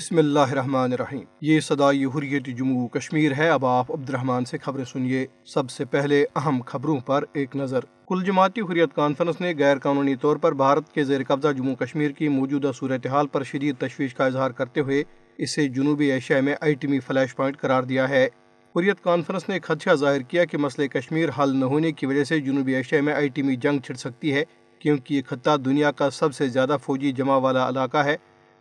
بسم اللہ الرحمن الرحیم۔ یہ صدائی حریت جموں کشمیر ہے۔ اب آپ عبد الرحمن سے خبریں سنیے۔ سب سے پہلے اہم خبروں پر ایک نظر۔ کل جماعتی حریت کانفرنس نے غیر قانونی طور پر بھارت کے زیر قبضہ جموں کشمیر کی موجودہ صورتحال پر شدید تشویش کا اظہار کرتے ہوئے اسے جنوبی ایشیا میں آئیٹمی فلیش پوائنٹ قرار دیا ہے۔ حریت کانفرنس نے خدشہ ظاہر کیا کہ مسئلہ کشمیر حل نہ ہونے کی وجہ سے جنوبی ایشیا میں آئیٹمی جنگ چھڑ سکتی ہے، کیونکہ یہ خطہ دنیا کا سب سے زیادہ فوجی جمع والا علاقہ ہے۔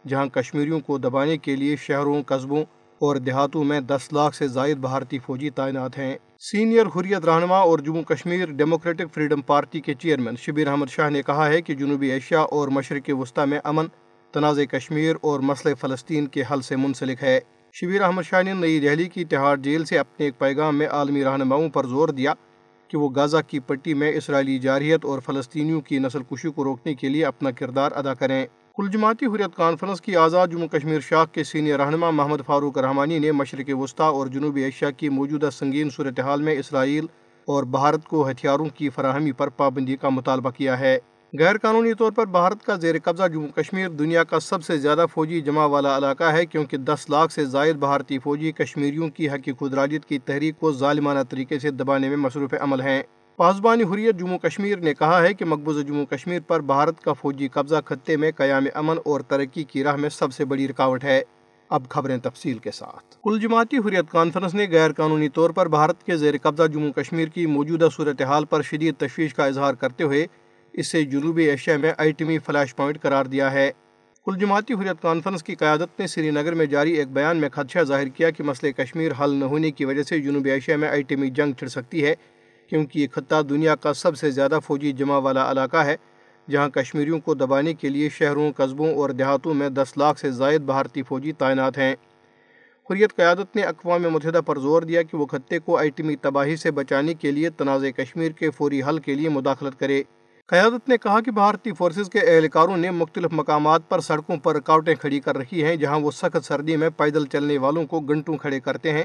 جہاں کشمیریوں کو دبانے کے لیے شہروں، قصبوں اور دیہاتوں میں دس لاکھ سے زائد بھارتی فوجی تعینات ہیں۔ سینئر حریت رہنما اور Jammu Kashmir democratic freedom party کے چیئرمین شبیر احمد شاہ نے کہا ہے کہ جنوبی ایشیا اور مشرق وسطی میں امن، تنازع کشمیر اور مسئلہ فلسطین کے حل سے منسلک ہے۔ شبیر احمد شاہ نے نئی دہلی کی تہاڑ جیل سے اپنے ایک پیغام میں عالمی رہنماؤں پر زور دیا کہ وہ غازہ کی پٹی میں اسرائیلی جارحیت اور فلسطینیوں کی نسل کشی کو روکنے کے لیے اپنا کردار ادا کریں۔ کل جماعتی حریت کانفرنس کی آزاد جموں کشمیر شاخ کے سینئر رہنما محمد فاروق رحمانی نے مشرق وسطی اور جنوبی ایشیا کی موجودہ سنگین صورتحال میں اسرائیل اور بھارت کو ہتھیاروں کی فراہمی پر پابندی کا مطالبہ کیا ہے۔ غیر قانونی طور پر بھارت کا زیر قبضہ جموں کشمیر دنیا کا سب سے زیادہ فوجی جمع والا علاقہ ہے کیونکہ دس لاکھ سے زائد بھارتی فوجی کشمیریوں کی حقی خدراجت کی تحریک کو ظالمانہ طریقے سے دبانے میں مصروف عمل ہیں۔ پاسبانی حریت جموں کشمیر نے کہا ہے کہ مقبوضہ جموں کشمیر پر بھارت کا فوجی قبضہ خطے میں قیام امن اور ترقی کی راہ میں سب سے بڑی رکاوٹ ہے۔ اب خبریں تفصیل کے ساتھ۔ کل جماعتی حریت کانفرنس نے غیر قانونی طور پر بھارت کے زیر قبضہ جموں کشمیر کی موجودہ صورتحال پر شدید تشویش کا اظہار کرتے ہوئے اسے جنوبی ایشیا میں آئیٹمی فلیش پوائنٹ قرار دیا ہے۔ کل جماعتی حریت کانفرنس کی قیادت نے سری نگر میں جاری ایک بیان میں خدشہ ظاہر کیا کہ مسئلہ کشمیر حل نہ ہونے کی وجہ سے جنوبی ایشیا میں آئیٹمی جنگ چھڑ سکتی ہے۔ کیونکہ یہ خطہ دنیا کا سب سے زیادہ فوجی جمع والا علاقہ ہے، جہاں کشمیریوں کو دبانے کے لیے شہروں، قصبوں اور دیہاتوں میں دس لاکھ سے زائد بھارتی فوجی تعینات ہیں۔ حریت قیادت نے اقوام متحدہ پر زور دیا کہ وہ خطے کو آئیٹمی تباہی سے بچانے کے لیے تنازع کشمیر کے فوری حل کے لیے مداخلت کرے۔ قیادت نے کہا کہ بھارتی فورسز کے اہلکاروں نے مختلف مقامات پر سڑکوں پر رکاوٹیں کھڑی کر رکھی ہیں، جہاں وہ سخت سردی میں پیدل چلنے والوں کو گھنٹوں کھڑے کرتے ہیں۔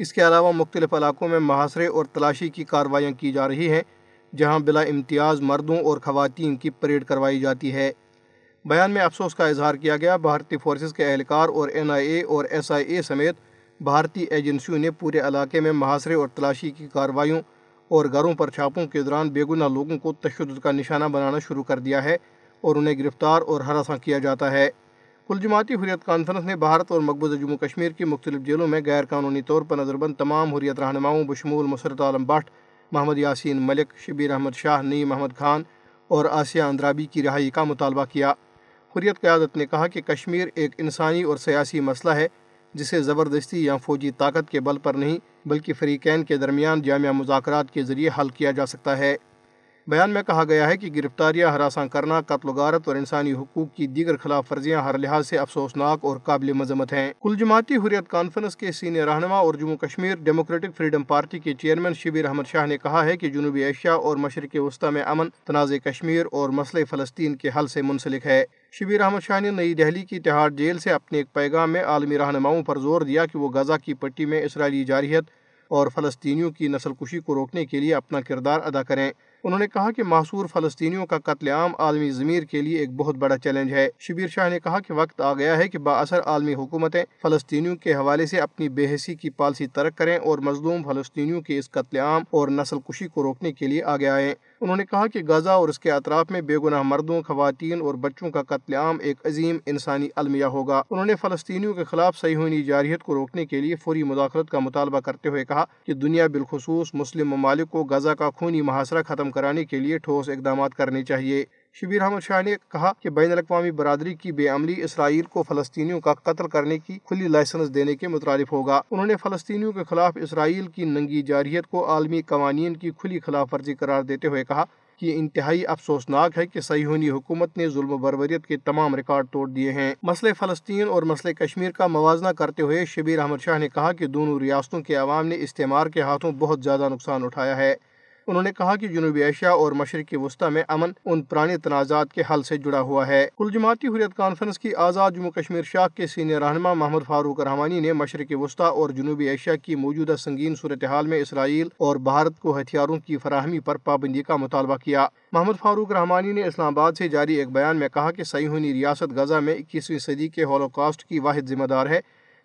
اس کے علاوہ مختلف علاقوں میں محاصرے اور تلاشی کی کاروائیاں کی جا رہی ہیں، جہاں بلا امتیاز مردوں اور خواتین کی پریڈ کروائی جاتی ہے۔ بیان میں افسوس کا اظہار کیا گیا، بھارتی فورسز کے اہلکار اور این آئی اے اور ایس آئی اے سمیت بھارتی ایجنسیوں نے پورے علاقے میں محاصرے اور تلاشی کی کاروائیوں اور گھروں پر چھاپوں کے دوران بے گناہ لوگوں کو تشدد کا نشانہ بنانا شروع کر دیا ہے اور انہیں گرفتار اور ہراساں کیا جاتا ہے۔ کل جماعتی حریت کانفرنس نے بھارت اور مقبوضہ جموں کشمیر کی مختلف جیلوں میں غیر قانونی طور پر نظر بند تمام حریت رہنماؤں، بشمول مسرت عالم بٹ، محمد یاسین ملک، شبیر احمد شاہ نئی محمد خان اور آسیہ اندرابی کی رہائی کا مطالبہ کیا۔ حریت قیادت نے کہا کہ کشمیر ایک انسانی اور سیاسی مسئلہ ہے، جسے زبردستی یا فوجی طاقت کے بل پر نہیں، بلکہ فریقین کے درمیان جامعہ مذاکرات کے ذریعے حل کیا جا سکتا ہے۔ بیان میں کہا گیا ہے کہ گرفتاریاں، ہراساں کرنا، قتل و غارت اور انسانی حقوق کی دیگر خلاف ورزیاں ہر لحاظ سے افسوسناک اور قابل مذمت ہیں۔ کل جماعتی حریت کانفرنس کے سینئر رہنما اور Jammu Kashmir democratic freedom party کے چیئرمین شبیر احمد شاہ نے کہا ہے کہ جنوبی ایشیا اور مشرق وسطی میں امن، تنازع کشمیر اور مسئلہ فلسطین کے حل سے منسلک ہے۔ شبیر احمد شاہ نے نئی دہلی کی تہاڑ جیل سے اپنے ایک پیغام میں عالمی رہنماؤں پر زور دیا کہ وہ غزہ کی پٹی میں اسرائیلی جارحیت اور فلسطینیوں کی نسل کشی کو روکنے کے لیے اپنا کردار ادا کریں۔ انہوں نے کہا کہ معصور فلسطینیوں کا قتل عام عالمی ضمیر کے لیے ایک بہت بڑا چیلنج ہے۔ شبیر شاہ نے کہا کہ وقت آ گیا ہے کہ با اثر عالمی حکومتیں فلسطینیوں کے حوالے سے اپنی بے حسی کی پالسی ترک کریں اور مظلوم فلسطینیوں کے اس قتل عام اور نسل کشی کو روکنے کے لیے آگے آئیں۔ انہوں نے کہا کہ غزہ اور اس کے اطراف میں بے گناہ مردوں، خواتین اور بچوں کا قتل عام ایک عظیم انسانی المیہ ہوگا۔ انہوں نے فلسطینیوں کے خلاف صحیحونی جارحیت کو روکنے کے لیے فوری مداخلت کا مطالبہ کرتے ہوئے کہا کہ دنیا بالخصوص مسلم ممالک کو غزہ کا خونی محاصرہ ختم کرانے کے لیے ٹھوس اقدامات کرنے چاہیے۔ شبیر احمد شاہ نے کہا کہ بین الاقوامی برادری کی بے عملی اسرائیل کو فلسطینیوں کا قتل کرنے کی کھلی لائسنس دینے کے مترادف ہوگا۔ انہوں نے فلسطینیوں کے خلاف اسرائیل کی ننگی جارحیت کو عالمی قوانین کی کھلی خلاف ورزی قرار دیتے ہوئے کہا کہ انتہائی افسوسناک ہے کہ سیہونی حکومت نے ظلم و بربریت کے تمام ریکارڈ توڑ دیے ہیں۔ مسئلہ فلسطین اور مسئلہ کشمیر کا موازنہ کرتے ہوئے شبیر احمد شاہ نے کہا کہ دونوں ریاستوں کے عوام نے استعمار کے ہاتھوں بہت زیادہ نقصان اٹھایا ہے۔ انہوں نے کہا کہ جنوبی ایشیا اور مشرقی وسطی میں امن ان پرانے تنازعات کے حل سے جڑا ہوا ہے۔ کل جماعتی حریت کانفرنس کی آزاد جموں کشمیر شاخ کے سینئر رہنما محمد فاروق رحمانی نے مشرقی وسطی اور جنوبی ایشیا کی موجودہ سنگین صورتحال میں اسرائیل اور بھارت کو ہتھیاروں کی فراہمی پر پابندی کا مطالبہ کیا۔ محمد فاروق رحمانی نے اسلام آباد سے جاری ایک بیان میں کہا کہ سیہونی ریاست غزہ میں اکیسویں صدی کے ہولوکاسٹ کی واحد ذمہ دار ہے۔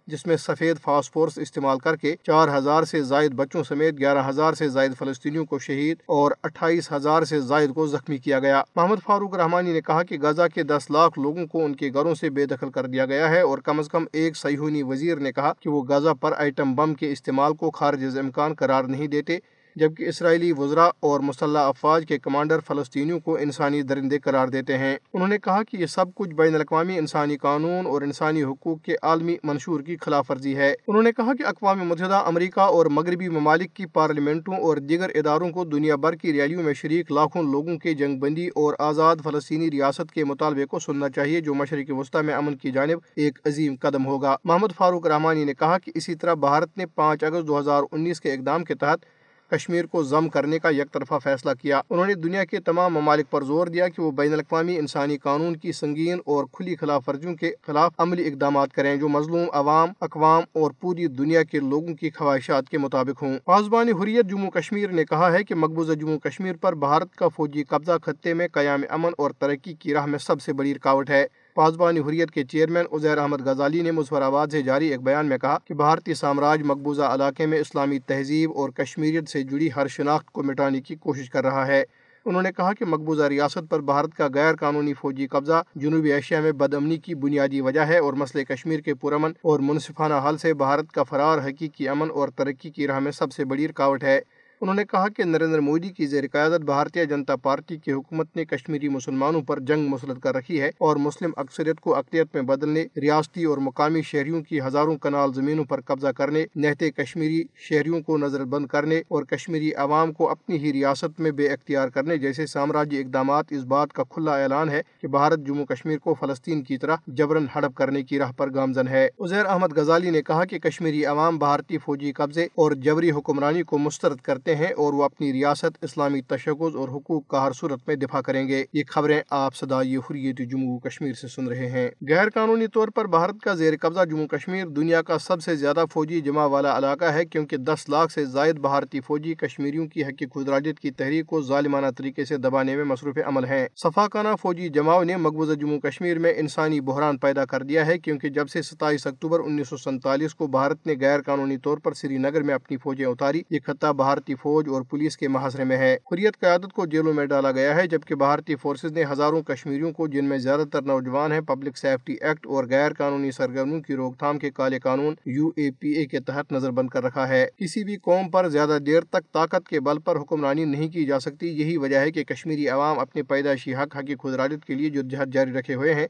جس میں سفید فاسفورس استعمال کر کے چار ہزار سے زائد بچوں سمیت گیارہ ہزار سے زائد فلسطینیوں کو شہید اور اٹھائیس ہزار سے زائد کو زخمی کیا گیا۔ محمد فاروق رحمانی نے کہا کہ غزہ کے دس لاکھ لوگوں کو ان کے گھروں سے بے دخل کر دیا گیا ہے اور کم از کم ایک سیہونی وزیر نے کہا کہ وہ غزہ پر آئٹم بم کے استعمال کو خارج امکان قرار نہیں دیتے جبکہ اسرائیلی وزراء اور مسلح افواج کے کمانڈر فلسطینیوں کو انسانی درندے قرار دیتے ہیں۔ انہوں نے کہا کہ یہ سب کچھ بین الاقوامی انسانی قانون اور انسانی حقوق کے عالمی منشور کی خلاف ورزی ہے۔ انہوں نے کہا کہ اقوام متحدہ امریکہ اور مغربی ممالک کی پارلیمنٹوں اور دیگر اداروں کو دنیا بھر کی ریلیوں میں شریک لاکھوں لوگوں کے جنگ بندی اور آزاد فلسطینی ریاست کے مطالبے کو سننا چاہیے، جو مشرقی وسطی میں امن کی جانب ایک عظیم قدم ہوگا۔ محمد فاروق رحمانی نے کہا کہ اسی طرح بھارت نے پانچ اگست دو ہزار انیس کے اقدام کے تحت کشمیر کو ضم کرنے کا یک طرفہ فیصلہ کیا۔ انہوں نے دنیا کے تمام ممالک پر زور دیا کہ وہ بین الاقوامی انسانی قانون کی سنگین اور کھلی خلاف ورزیوں کے خلاف عملی اقدامات کریں جو مظلوم، عوام، اقوام اور پوری دنیا کے لوگوں کی خواہشات کے مطابق ہوں۔ پاسبان حریت جموں کشمیر نے کہا ہے کہ مقبوضہ جموں کشمیر پر بھارت کا فوجی قبضہ خطے میں قیام امن اور ترقی کی راہ میں سب سے بڑی رکاوٹ ہے۔ پاسبانی حریت کے چیئرمین عزیر احمد غزالی نے مظفر آباد سے جاری ایک بیان میں کہا کہ بھارتی سامراج مقبوضہ علاقے میں اسلامی تہذیب اور کشمیریت سے جڑی ہر شناخت کو مٹانے کی کوشش کر رہا ہے۔ انہوں نے کہا کہ مقبوضہ ریاست پر بھارت کا غیر قانونی فوجی قبضہ جنوبی ایشیا میں بدامنی کی بنیادی وجہ ہے اور مسئلہ کشمیر کے پرامن اور منصفانہ حل سے بھارت کا فرار، حقیقی امن اور ترقی کی راہ میں سب سے بڑی رکاوٹ ہے۔ انہوں نے کہا کہ نریندر مودی کی زیر قیادت بھارتیہ جنتا پارٹی کی حکومت نے کشمیری مسلمانوں پر جنگ مسلط کر رکھی ہے اور مسلم اکثریت کو اقلیت میں بدلنے، ریاستی اور مقامی شہریوں کی ہزاروں کنال زمینوں پر قبضہ کرنے، نہتے کشمیری شہریوں کو نظر بند کرنے اور کشمیری عوام کو اپنی ہی ریاست میں بے اختیار کرنے جیسے سامراجی اقدامات اس بات کا کھلا اعلان ہے کہ بھارت جموں کشمیر کو فلسطین کی طرح جبرن ہڑپ کرنے کی راہ پر گامزن ہے۔ عزیر احمد غزالی نے کہا کہ کشمیری عوام بھارتی فوجی قبضے اور جبری حکمرانی کو مسترد کرتے ہیں اور وہ اپنی ریاست، اسلامی تشخص اور حقوق کا ہر صورت میں دفاع کریں گے۔ یہ خبریں آپ صدائی حریت جموں کشمیر سے سن رہے ہیں۔ غیر قانونی طور پر بھارت کا زیر قبضہ جموں کشمیر دنیا کا سب سے زیادہ فوجی جمع والا علاقہ ہے، کیونکہ دس لاکھ سے زائد بھارتی فوجی کشمیریوں کی حقی خدراجت کی تحریک کو ظالمانہ طریقے سے دبانے میں مصروف عمل ہیں۔ صفاقانہ فوجی جماؤ نے مقبوضہ جموں کشمیر میں انسانی بحران پیدا کر دیا ہے، کیونکہ جب سے ستائیس اکتوبر انیس سو سینتالیس کو بھارت نے غیر قانونی طور پر سری نگر میں اپنی فوجیں اتاری، یہ خطہ بھارتی فوج اور پولیس کے محاصرے میں ہے۔ حریت قیادت کو جیلوں میں ڈالا گیا ہے، جبکہ بھارتی فورسز نے ہزاروں کشمیریوں کو، جن میں زیادہ تر نوجوان ہیں، پبلک سیفٹی ایکٹ اور غیر قانونی سرگرمیوں کی روک تھام کے کالے قانون یو اے پی اے کے تحت نظر بند کر رکھا ہے۔ کسی بھی قوم پر زیادہ دیر تک طاقت کے بل پر حکمرانی نہیں کی جا سکتی، یہی وجہ ہے کہ کشمیری عوام اپنے پیدائشی حق حقی خدراجت کے لیے جدوجہد جاری رکھے ہوئے ہیں،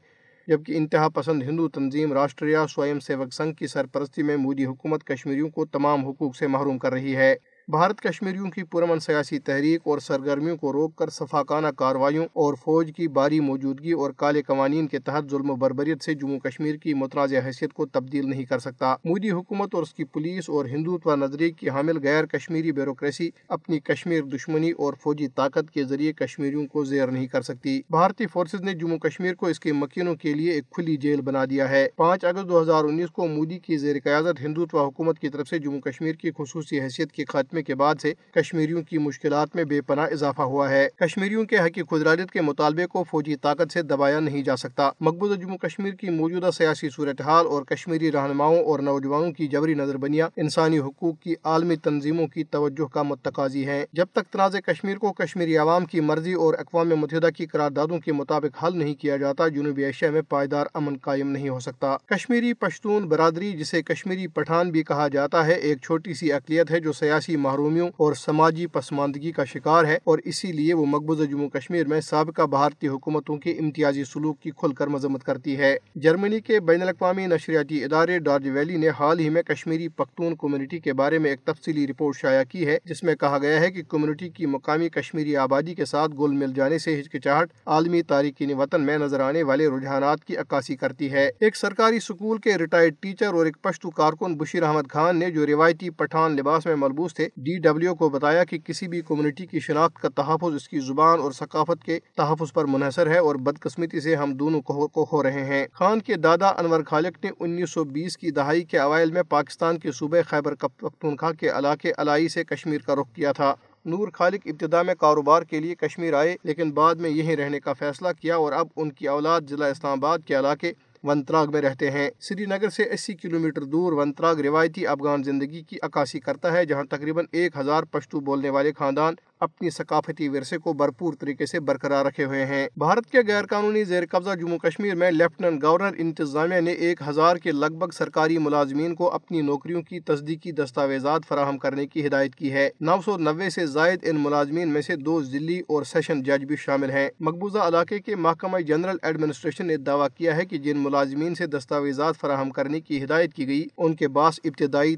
جبکہ انتہا پسند ہندو تنظیم، راشٹریہ سوئم سیوک سنگھ کی سرپرستی میں مودی حکومت کشمیریوں کو تمام حقوق سے محروم کر رہی ہے۔ بھارت کشمیریوں کی پرمن سیاسی تحریک اور سرگرمیوں کو روک کر صفاقانہ کاروائیوں اور فوج کی باری موجودگی اور کالے قوانین کے تحت ظلم و بربریت سے جموں کشمیر کی متنازع حیثیت کو تبدیل نہیں کر سکتا۔ مودی حکومت اور اس کی پولیس اور ہندوتوا نظریے کی حامل غیر کشمیری بیوروکریسی اپنی کشمیر دشمنی اور فوجی طاقت کے ذریعے کشمیریوں کو زیر نہیں کر سکتی۔ بھارتی فورسز نے جموں کشمیر کو اس کے مکینوں کے لیے ایک کھلی جیل بنا دیا ہے۔ پانچ اگست دو ہزار انیس کو مودی کی زیر قیادت ہندوتوا حکومت کی طرف سے جموں کشمیر کی خصوصی حیثیت کے خاتمے کے بعد سے کشمیریوں کی مشکلات میں بے پناہ اضافہ ہوا ہے۔ کشمیریوں کے حقی خدراجت کے مطالبے کو فوجی طاقت سے دبایا نہیں جا سکتا۔ مقبوضہ جموں کشمیر کی موجودہ سیاسی صورتحال اور کشمیری رہنماؤں اور نوجوانوں کی جبری نظر بنیا انسانی حقوق کی عالمی تنظیموں کی توجہ کا متقاضی ہے جب تک تنازع کشمیر کو کشمیری عوام کی مرضی اور اقوام متحدہ کی قراردادوں کے مطابق حل نہیں کیا جاتا، جنوبی ایشیا میں پائیدار امن قائم نہیں ہو سکتا۔ کشمیری پشتون برادری، جسے کشمیری پٹھان بھی کہا جاتا ہے، ایک چھوٹی سی اقلیت ہے جو سیاسی محرومیوں اور سماجی پسماندگی کا شکار ہے اور اسی لیے وہ مقبوضہ جموں کشمیر میں سابقہ بھارتی حکومتوں کے امتیازی سلوک کی کھل کر مذمت کرتی ہے۔ جرمنی کے بین الاقوامی نشریاتی ادارے ڈارج ویلی نے حال ہی میں کشمیری پختون کمیونٹی کے بارے میں ایک تفصیلی رپورٹ شائع کی ہے، جس میں کہا گیا ہے کہ کمیونٹی کی مقامی کشمیری آبادی کے ساتھ گل مل جانے سے ہچکچاہٹ عالمی تاریخی وطن میں نظر آنے والے رجحانات کی عکاسی کرتی ہے۔ ایک سرکاری سکول کے ریٹائرڈ ٹیچر اور ایک پشتو کارکن بشیر احمد خان نے جو روایتی پٹھان لباس میں ملبوس تھے ڈی ڈبلیو کو بتایا کہ کسی بھی کمیونٹی کی شناخت کا تحفظ اس کی زبان اور ثقافت کے تحفظ پر منحصر ہے اور بدقسمتی سے ہم دونوں کو ہو رہے ہیں۔ خان کے دادا انور خالق نے انیس سو بیس کی دہائی کے اوائل میں پاکستان کے صوبے خیبر پختونخوا کے علاقے علائی سے کشمیر کا رخ کیا تھا۔ نور خالق ابتدا میں کاروبار کے لیے کشمیر آئے، لیکن بعد میں یہیں رہنے کا فیصلہ کیا اور اب ان کی اولاد ضلع اسلام آباد کے علاقے ونتراگ میں رہتے ہیں۔ سری نگر سے اسی کلومیٹر دور ونتراگ روایتی افغان زندگی کی عکاسی کرتا ہے، جہاں تقریباً ایک ہزار پشتو بولنے والے خاندان اپنی ثقافتی ورثے کو بھرپور طریقے سے برقرار رکھے ہوئے ہیں۔ بھارت کے غیر قانونی زیر قبضہ جموں کشمیر میں لیفٹنٹ گورنر انتظامیہ نے ایک ہزار کے لگ بھگ سرکاری ملازمین کو اپنی نوکریوں کی تصدیقی دستاویزات فراہم کرنے کی ہدایت کی ہے۔ نو سو نوے سے زائد ان ملازمین میں سے دو ضلعی اور سیشن جج بھی شامل ہیں۔ مقبوضہ علاقے کے محکمہ جنرل ایڈمنسٹریشن نے دعویٰ کیا ہے کہ جن ملازمین سے دستاویزات فراہم کرنے کی ہدایت کی گئی، ان کے باس ابتدائی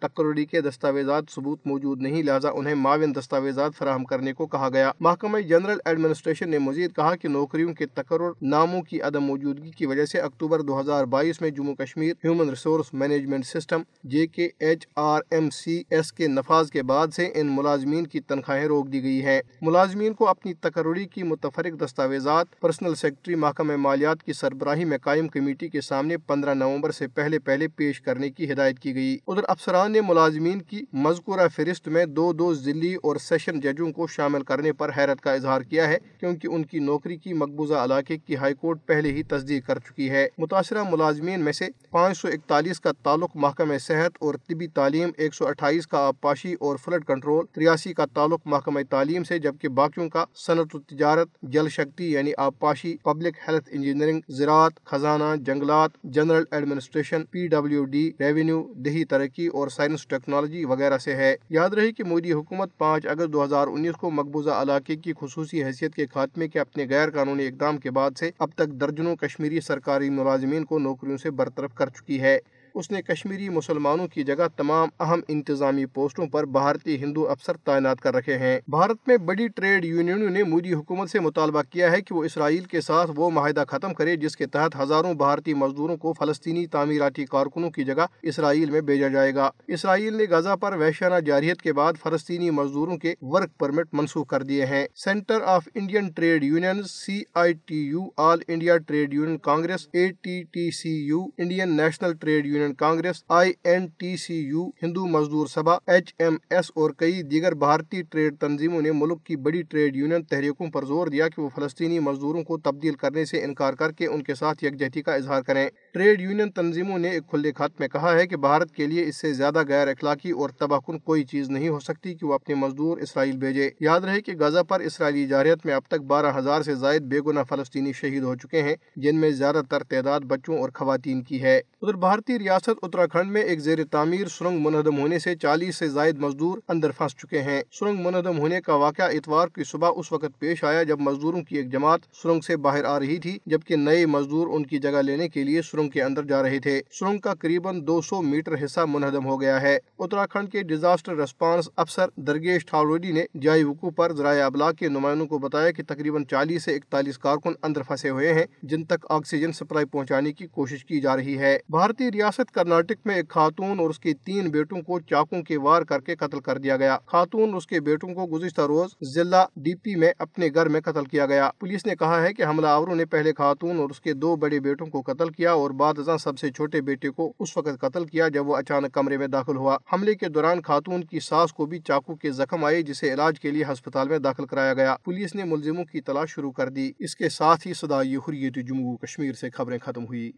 تقرری کے دستاویزات ثبوت موجود نہیں، لہٰذا انہیں معاون دستاویزات فراہم کرنے کو کہا گیا۔ محکمہ جنرل ایڈمنسٹریشن نے مزید کہا کہ نوکریوں کے تقرر ناموں کی عدم موجودگی کی وجہ سے اکتوبر دو ہزار بائیس میں Jammu Kashmir human resource management system J K H R M C S کے نفاذ کے بعد سے ان ملازمین کی تنخواہیں روک دی گئی ہیں۔ ملازمین کو اپنی تقرری کی متفرق دستاویزات، پرسنل سیکرٹری محکمہ مالیات کی سربراہی میں قائم کمیٹی کے سامنے پندرہ نومبر سے پہلے پہلے پیش کرنے کی ہدایت کی گئی۔ ادھر افسران نے ملازمین کی مذکورہ فہرست میں دو دو ضلعی اور سیشن ججوں کو شامل کرنے پر حیرت کا اظہار کیا ہے کیونکہ ان کی نوکری کی مقبوضہ علاقے کی ہائی کورٹ پہلے ہی تصدیق کر چکی ہے۔ متاثرہ ملازمین میں سے پانچ سو اکتالیس کا تعلق محکمہ صحت اور طبی تعلیم، ایک سو اٹھائیس کا آبپاشی اور فلڈ کنٹرول، تریاسی کا تعلق محکمہ تعلیم سے، جبکہ باقیوں کا صنعت و تجارت، جل شکتی یعنی آبپاشی، پبلک ہیلتھ انجینئرنگ، زراعت، خزانہ، جنگلات، general administration, P W D, revenue, دیہی ترقی اور سائنس ٹیکنالوجی وغیرہ سے ہے۔ یاد رہے کہ مودی حکومت پانچ اگست دو ہزار انیس کو مقبوضہ علاقے کی خصوصی حیثیت کے خاتمے کے اپنے غیر قانونی اقدام کے بعد سے اب تک درجنوں کشمیری سرکاری ملازمین کو نوکریوں سے برطرف کر چکی ہے۔ اس نے کشمیری مسلمانوں کی جگہ تمام اہم انتظامی پوسٹوں پر بھارتی ہندو افسر تعینات کر رکھے ہیں۔ بھارت میں بڑی ٹریڈ یونینوں نے مودی حکومت سے مطالبہ کیا ہے کہ وہ اسرائیل کے ساتھ وہ معاہدہ ختم کرے جس کے تحت ہزاروں بھارتی مزدوروں کو فلسطینی تعمیراتی کارکنوں کی جگہ اسرائیل میں بھیجا جائے گا۔ اسرائیل نے غزہ پر وحشانہ جارحیت کے بعد فلسطینی مزدوروں کے ورک پرمٹ منسوخ کر دیے ہیں۔ Centre of Indian trade union C I T U all India trade union congress A T T C U Indian national trade union congress, I N T C U, Hindu Mazdoor Sabha, H M S اور کئی دیگر بھارتی trade تنظیموں نے ملک کی بڑی trade union تحریکوں پر زور دیا کہ وہ فلسطینی مزدوروں کو تبدیل کرنے سے انکار کر کے ان کے ساتھ یکجہتی کا اظہار کریں۔ ٹریڈ یونین تنظیموں نے ایک کھلے خط میں کہا ہے کہ بھارت کے لیے اس سے زیادہ غیر اخلاقی اور تباہ کن کوئی چیز نہیں ہو سکتی کہ وہ اپنے مزدور اسرائیل بھیجے۔ یاد رہے کہ غزہ پر اسرائیلی جارحیت میں اب تک بارہ ہزار سے زائد بے گناہ فلسطینی شہید ہو چکے ہیں، جن میں زیادہ تر تعداد بچوں اور خواتین کی ہے۔ ادھر بھارتی ریاست اتراکھنڈ میں ایک زیر تعمیر سرنگ منہدم ہونے سے چالیس سے زائد مزدور اندر پھنس چکے ہیں۔ سرنگ منہدم ہونے کا واقعہ اتوار کی صبح اس وقت پیش آیا جب مزدوروں کی ایک جماعت سرنگ سے باہر آ رہی تھی، جبکہ نئے مزدور ان کی جگہ لینے کے لیے سرنگ کے اندر جا رہے تھے۔ سرنگ کا قریباً دو سو میٹر حصہ منہدم ہو گیا ہے۔ اتراکھنڈ کے ڈیزاسٹر ریسپانس افسر درگیش ٹھاروڈی نے جائے وقوع پر ذرائع ابلاغ کے نمائندوں کو بتایا کہ تقریباً چالیس سے اکتالیس کارکن اندر پھنسے ہوئے ہیں، جن تک آکسیجن سپلائی پہنچانے کی کوشش کی جا رہی ہے۔ بھارتی ریاست کرناٹک میں ایک خاتون اور اس کے تین بیٹوں کو چاکوں کے وار کر کے قتل کر دیا گیا۔ خاتون اس کے بیٹوں کو گزشتہ روز ضلع ڈی پی میں اپنے گھر میں قتل کیا گیا۔ پولیس نے کہا ہے کہ حملہ آوروں نے پہلے خاتون اور اس کے دو بڑے بیٹوں کو قتل کیا اور بعد ازاں سب سے چھوٹے بیٹے کو اس وقت قتل کیا جب وہ اچانک کمرے میں داخل ہوا۔ حملے کے دوران خاتون کی ساس کو بھی چاقو کے زخم آئے، جسے علاج کے لیے ہسپتال میں داخل کرایا گیا۔ پولیس نے ملزموں کی تلاش شروع کر دی۔ اس کے ساتھ ہی صدائی حریت جموں کشمیر سے خبریں ختم ہوئی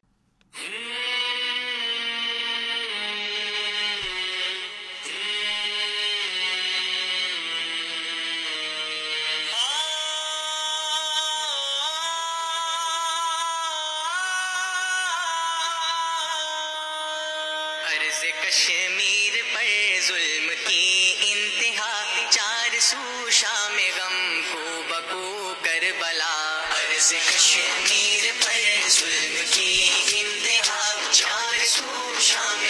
مرض کشمیر پر ظلم کی انتہا، چار سو شام غم کو بکو کر بلا عرض کشمیر پر ظلم کی انتہا، چار سو شام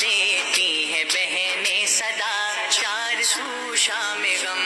دیتی ہے بہنیں صدا چار سو شام غم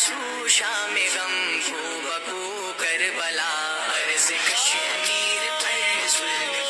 شوشا میں غم کو بکو کربلا عرض کشمیر پر ظلم